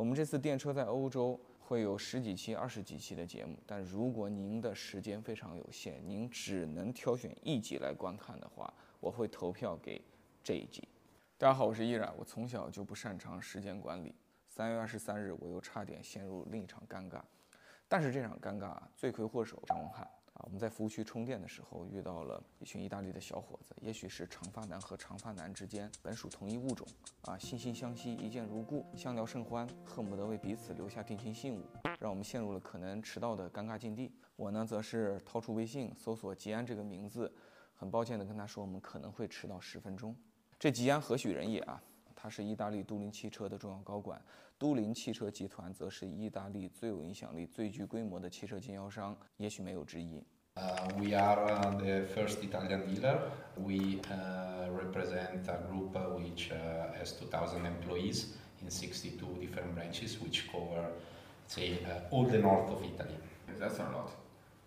我们这次电车在欧洲会有十几期、二十几期的节目，但如果您的时间非常有限，您只能挑选一集来观看的话，我会投票给这一集。大家好，我是依然，我从小就不擅长时间管理。三月二十三日，我又差点陷入另一场尴尬，但是这场尴尬，罪魁祸首张文瀚我们在服务区充电的时候遇到了一群意大利的小伙子，也许是长发男和长发男之间本属同一物种啊，惺惺相惜，一见如故，相聊甚欢，恨不得为彼此留下定情信物，让我们陷入了可能迟到的尴尬境地。我呢，则是掏出微信搜索吉安这个名字，很抱歉的跟他说我们可能会迟到十分钟。这吉安何许人也啊？他是意大利都灵汽车的重要高管，都灵汽车集团则是意大利最有影响力、最具规模的汽车经销商，也许没有之一。Uh, we are uh, the first Italian dealer. We uh, represent a group which has 2,000 employees in 62 different branches, which cover, say, all the north of Italy. That's a lot.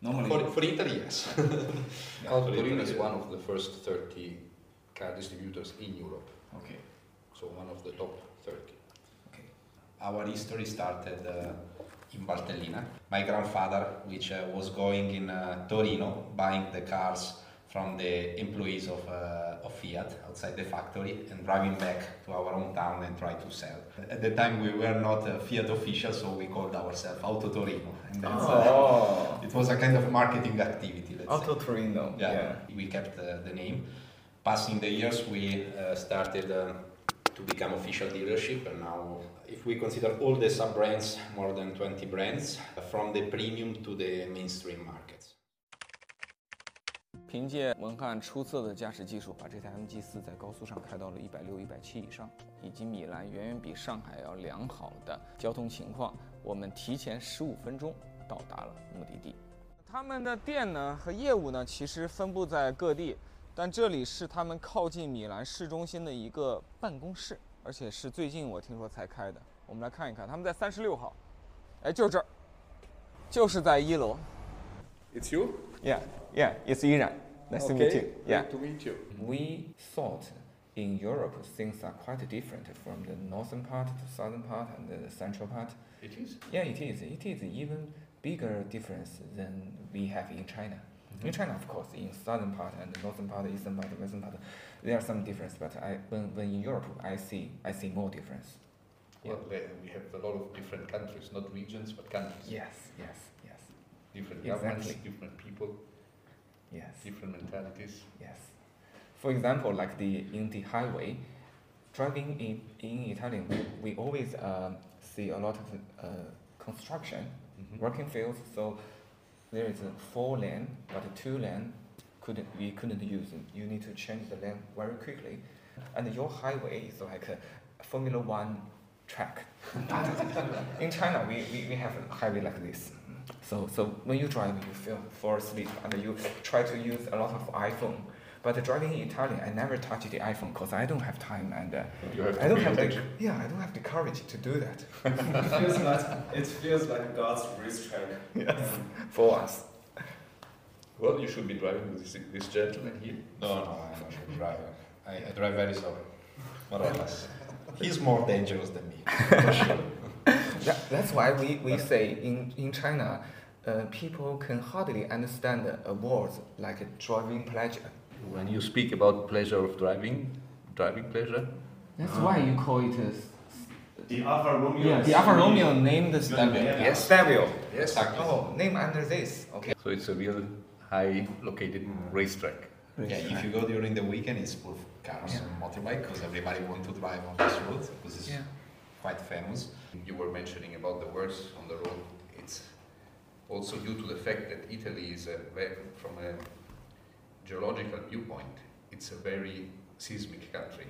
Normally, for, for Italy, yes. yeah, Autotorino is one of the first 30 car distributors in Europe. Okay. So one of the top 30. Okay. Our history started uh, in Valtellina. My grandfather, which uh, was going in uh, Torino, buying the cars from the employees of, uh, of Fiat outside the factory and driving back to our hometown and try to sell. At the time we were not Fiat official, so we called ourselves Auto Torino. And that's, uh, oh. it was a kind of marketing activity. Auto Torino. Yeah, yeah, we kept the name. Passing the years, we started to become official dealership and now if we consider all the sub brands more than 20 brands from the premium to the mainstream markets 凭借文翰出色的驾驶技术把这台 mg 4在高速上开到了160 170以上以及米兰远远比上海要良好的交通情况我们提前15分钟到达了目的地他们的店呢和业务呢其实分布在各地但这里是他们靠近米兰市中心的一个办公室，而且是最近我听说才开的。我们来看一看，他们在三十六号，哎，就是这儿，就是在一楼。It's you? Yeah, yeah, it's Iran. Nice to meet you. Yeah. to meet you. We thought in Europe things are quite different from the northern part, the southern part, and the central part. It is. Yeah, it is. It is even bigger difference than we have in China. In China, of course, in southern part and the northern part, eastern part, western part, there are some difference. But I, when, when in Europe, I see I see more difference. Well, yeah. we have a lot of different countries, not regions, but countries. Yes, yes, yes. Different governments, different people. Yes. Different mentalities. Yes. For example, like the in the highway, driving in in Italian, we, we always uh, see a lot of uh, construction, mm -hmm. working fields. So there is a four lane, but two lane couldn't we couldn't use. You need to change the lane very quickly, and your highway is like a Formula One track. In China, we, we, we have a highway like this. So so when you drive, you feel fall asleep, and you try to use a lot of iPhone but driving in Italian, I never touch the iPhone because I don't have time and uh, I don't have the yeah I don't have the courage to do that. it feels like it feels like God's racetrack. Yes, for us. Well, you should be driving with this, this gentleman here. No, no, I'm not a driver. I, I drive very slowly, more or less. He's more dangerous than me, for sure. that, that's why we, we say in, in China, uh, people can hardly understand a word like driving pleasure when you speak about pleasure of driving, driving pleasure. That's uh, why you call it a the Alfa Romeo. Yeah, the Alfa Romeo named Stelvio. Yes, Stelvio. Yes. Oh, name under this. Okay. So it's a real high located racetrack. Yeah, if you go during the weekend, it's full of cars yeah. and motorbike because everybody wants to drive on this road because it's yeah. quite famous. You were mentioning about the words on the road. It's also due to the fact that Italy is a very, from a geological viewpoint, it's a very seismic country.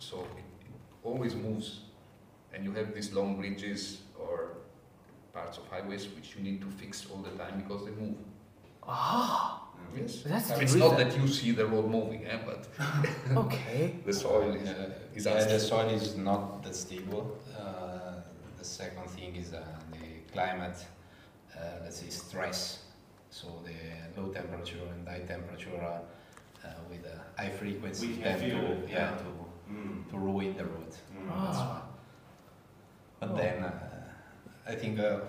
So it, it always moves, and you have these long bridges or parts of highways which you need to fix all the time because they move. Ah. Yes. That's I mean, it's not that you see the road moving, eh, but okay. the soil is, uh, is yeah, the soil is not that stable. Uh, the second thing is uh, the climate, uh, let's say stress so the low temperature and high temperature uh, with a high frequency tend to, yeah, to, mm. to ruin the road. Mm. Ah. But oh. then uh, I think uh,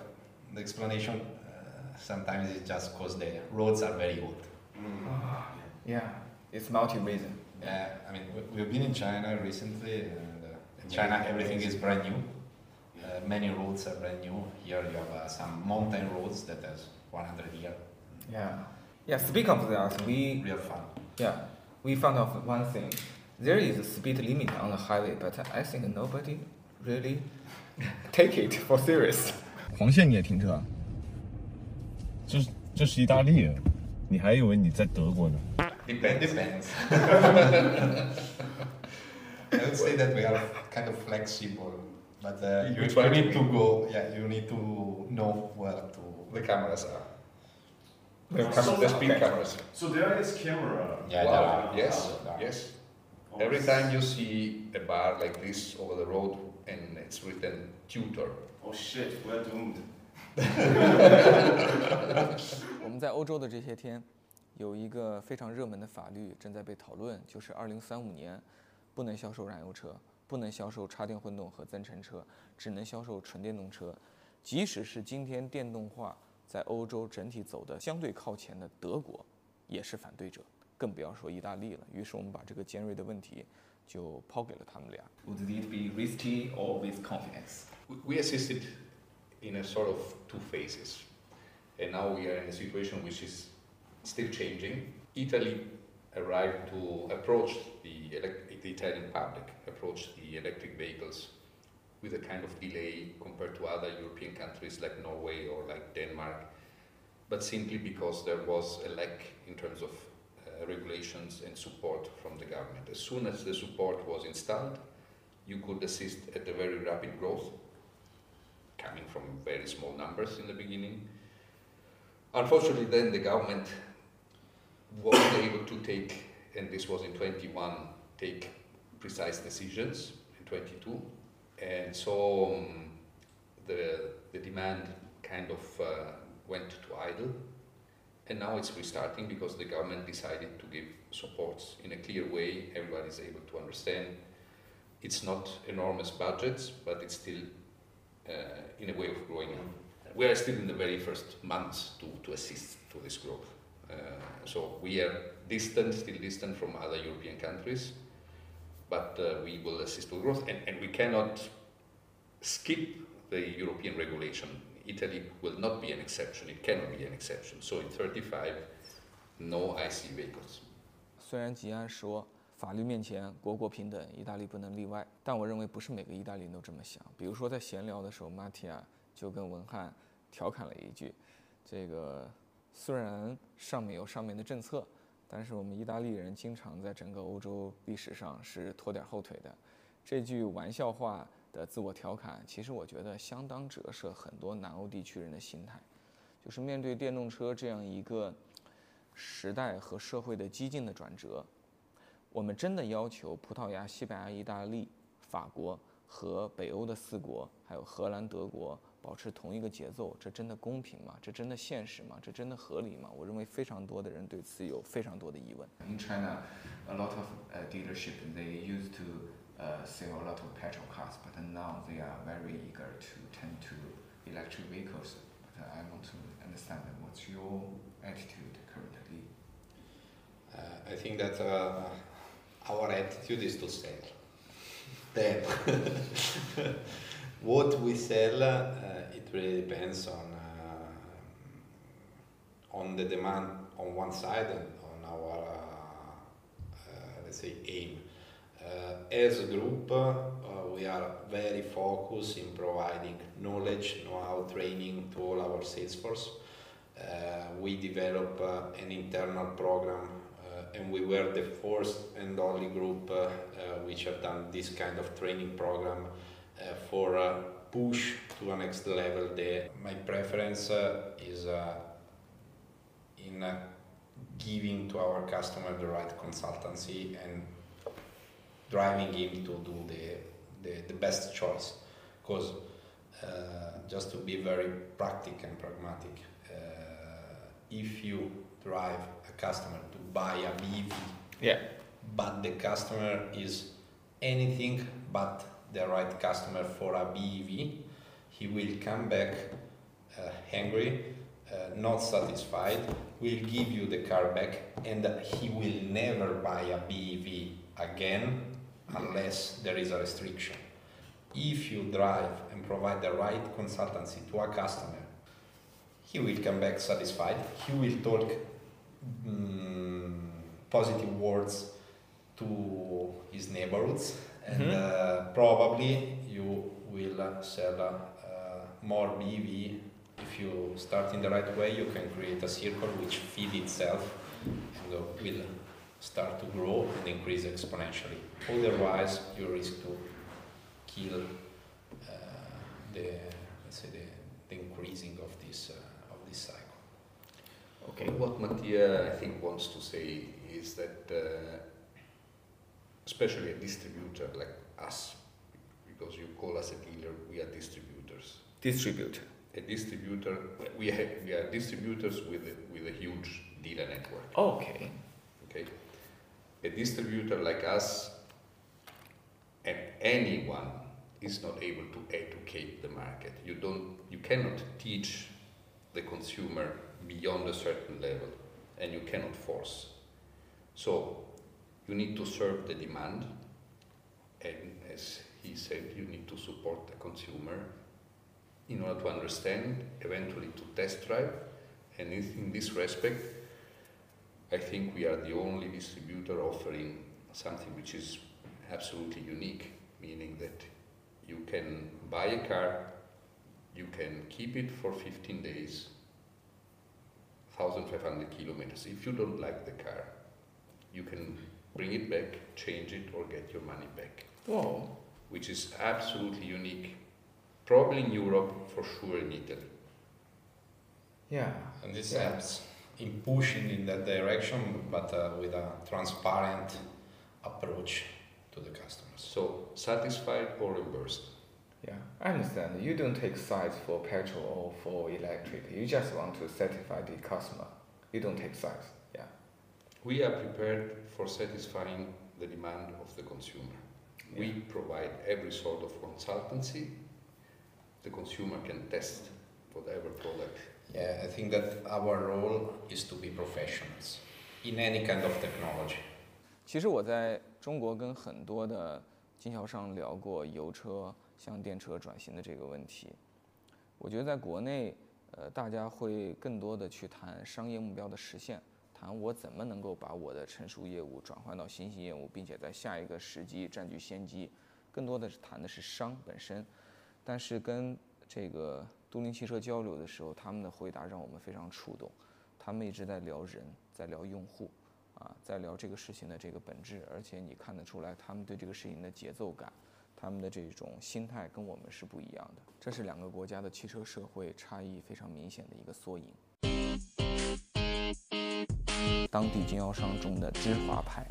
the explanation uh, sometimes is just because the roads are very old. Yeah, it's multi-reason. Yeah, I mean, we- we've been in China recently, and uh, in China everything is brand new. Uh, many roads are brand new. Here you have uh, some mountain roads that has 100 years. Yeah. Yeah, speak of that, we Real fun. yeah, we found out one thing. There is a speed limit on the highway, but I think nobody really take it for serious. 黄线你也停车啊？这是这是意大利，你还以为你在德国呢？ Depends. Depends. I would say that we are kind of flexible, but uh, You you, try you to need be. to go. Yeah, you need to know where to. The cameras are. The camera- The speed okay. cameras. So there is camera. Yeah, Wow. there are. Yes, there are. yes. Oh, Every time you see a bar like this over the road and it's written tutor, Oh shit, we're doomed. 我们在欧洲的这些天，有一个非常热门的法律正在被讨论，就是二零三五年不能销售燃油车，不能销售插电混动和增程车，只能销售纯电动车。即使是今天电动化在欧洲整体走的相对靠前的德国，也是反对者，更不要说意大利了。于是我们把这个尖锐的问题就抛给了他们俩。Would it be risky or with confidence? we- we assisted in a sort of two phases. And now we are in a situation which is still changing. Italy arrived to approach the, elec- the Italian public, approach the electric vehicles with a kind of delay compared to other European countries like Norway or like Denmark, but simply because there was a lack in terms of uh, regulations and support from the government. As soon as the support was installed, you could assist at a very rapid growth, coming from very small numbers in the beginning. Unfortunately, then the government wasn't able to take, and this was in 21, take precise decisions in 22, and so um, the the demand kind of uh, went to idle, and now it's restarting because the government decided to give supports in a clear way. Everybody is able to understand. It's not enormous budgets, but it's still uh, in a way of growing up. We are still in the very first months to, to assist to this growth. Uh, so we are distant, still distant from other European countries, but uh, we will assist to growth, and, and we cannot skip the European regulation. Italy will not be an exception. It cannot be an exception. So in 35, no IC vehicles. 虽然吉安说法律面前国国平等，意大利不能例外，但我认为不是每个意大利人都这么想。比如说在闲聊的时候，马提亚就跟文翰调侃了一句：“这个虽然上面有上面的政策，但是我们意大利人经常在整个欧洲历史上是拖点后腿的。”这句玩笑话的自我调侃，其实我觉得相当折射很多南欧地区人的心态，就是面对电动车这样一个时代和社会的激进的转折，我们真的要求葡萄牙、西班牙、意大利、法国和北欧的四国，还有荷兰、德国保持同一个节奏，这真的公平吗？这真的现实吗？这真的合理吗？我认为非常多的人对此有非常多的疑问。In China, a lot of uh, dealership they used to uh, sell a lot of petrol cars, but now they are very eager to turn to electric vehicles. But I want to understand what's your attitude currently. Uh, I think that uh, our attitude is to sell. Then, what we sell, uh, it really depends on uh, on the demand on one side and on our uh, let's say aim. Uh, as a group, we are very focused in providing knowledge, know-how, training to all our sales force. We develop an internal program and we were the first and only group uh, uh, which have done this kind of training program uh, for push to a next level. The, my preference uh, is uh, in uh, giving to our customer the right consultancy and driving him to do the, the, the best choice. Because uh, just to be very practical and pragmatic, uh, if you drive a customer to buy a BEV, Yeah. but the customer is anything but the right customer for a BEV, he will come back uh, angry, uh, not satisfied, will give you the car back, and he will never buy a BEV again unless there is a restriction. If you drive and provide the right consultancy to a customer, he will come back satisfied. He will talk mm, positive words to his neighborhoods, and Mhm. uh, probably you will sell uh, more BEV. If you start in the right way, you can create a circle which feeds itself and uh, will start to grow and increase exponentially. Otherwise, you risk to kill uh, the let's say the, the increasing of this uh, of this cycle. Okay, what Mattia I think wants to say is that, uh, especially a distributor like us, because you call us a dealer, we are distributors. Distributor. A distributor, we, ha we are distributors with a, with a huge dealer network. Okay. Okay, a distributor like us and anyone is not able to educate the market. You don't, you cannot teach the consumer beyond a certain level, and you cannot force. So you need to serve the demand, and as he said, you need to support the consumer in order to understand, eventually to test drive, and in, this respect, I think we are the only distributor offering something which is absolutely unique, meaning that you can buy a car, you can keep it for 15 days, 1500 kilometers. If you don't like the car, you can bring it back, change it, or get your money back, Whoa. which is absolutely unique. Probably in Europe, for sure in Italy. Yeah. And this Yeah. helps in pushing in that direction, but uh, with a transparent approach to the customers. So, satisfied or reimbursed? Yeah, I understand. You don't take sides for petrol or for electric. You just want to satisfy the customer. You don't take sides Yeah. We are prepared for satisfying the demand of the consumer. We Yeah. provide every sort of consultancy. The consumer can test whatever product. Yeah, I think that our role is to be professionals in any kind of technology. 其实我在中国跟很多的经销商聊过油车向电车转型的这个问题。我觉得在国内，呃，大家会更多的去谈商业目标的实现， 谈我怎么能够把我的成熟业务转换到新型业务，并且在下一个时机占据先机，更多的是谈的是商本身。但是跟这个都灵汽车交流的时候，他们的回答让我们非常触动，他们一直在聊人，在聊用户。啊，在聊这个事情的这个本质，而且你看得出来，他们对这个事情的节奏感，他们的这种心态跟我们是不一样的。这是两个国家的汽车社会差异非常明显的一个缩影。当地经销商中的芝华派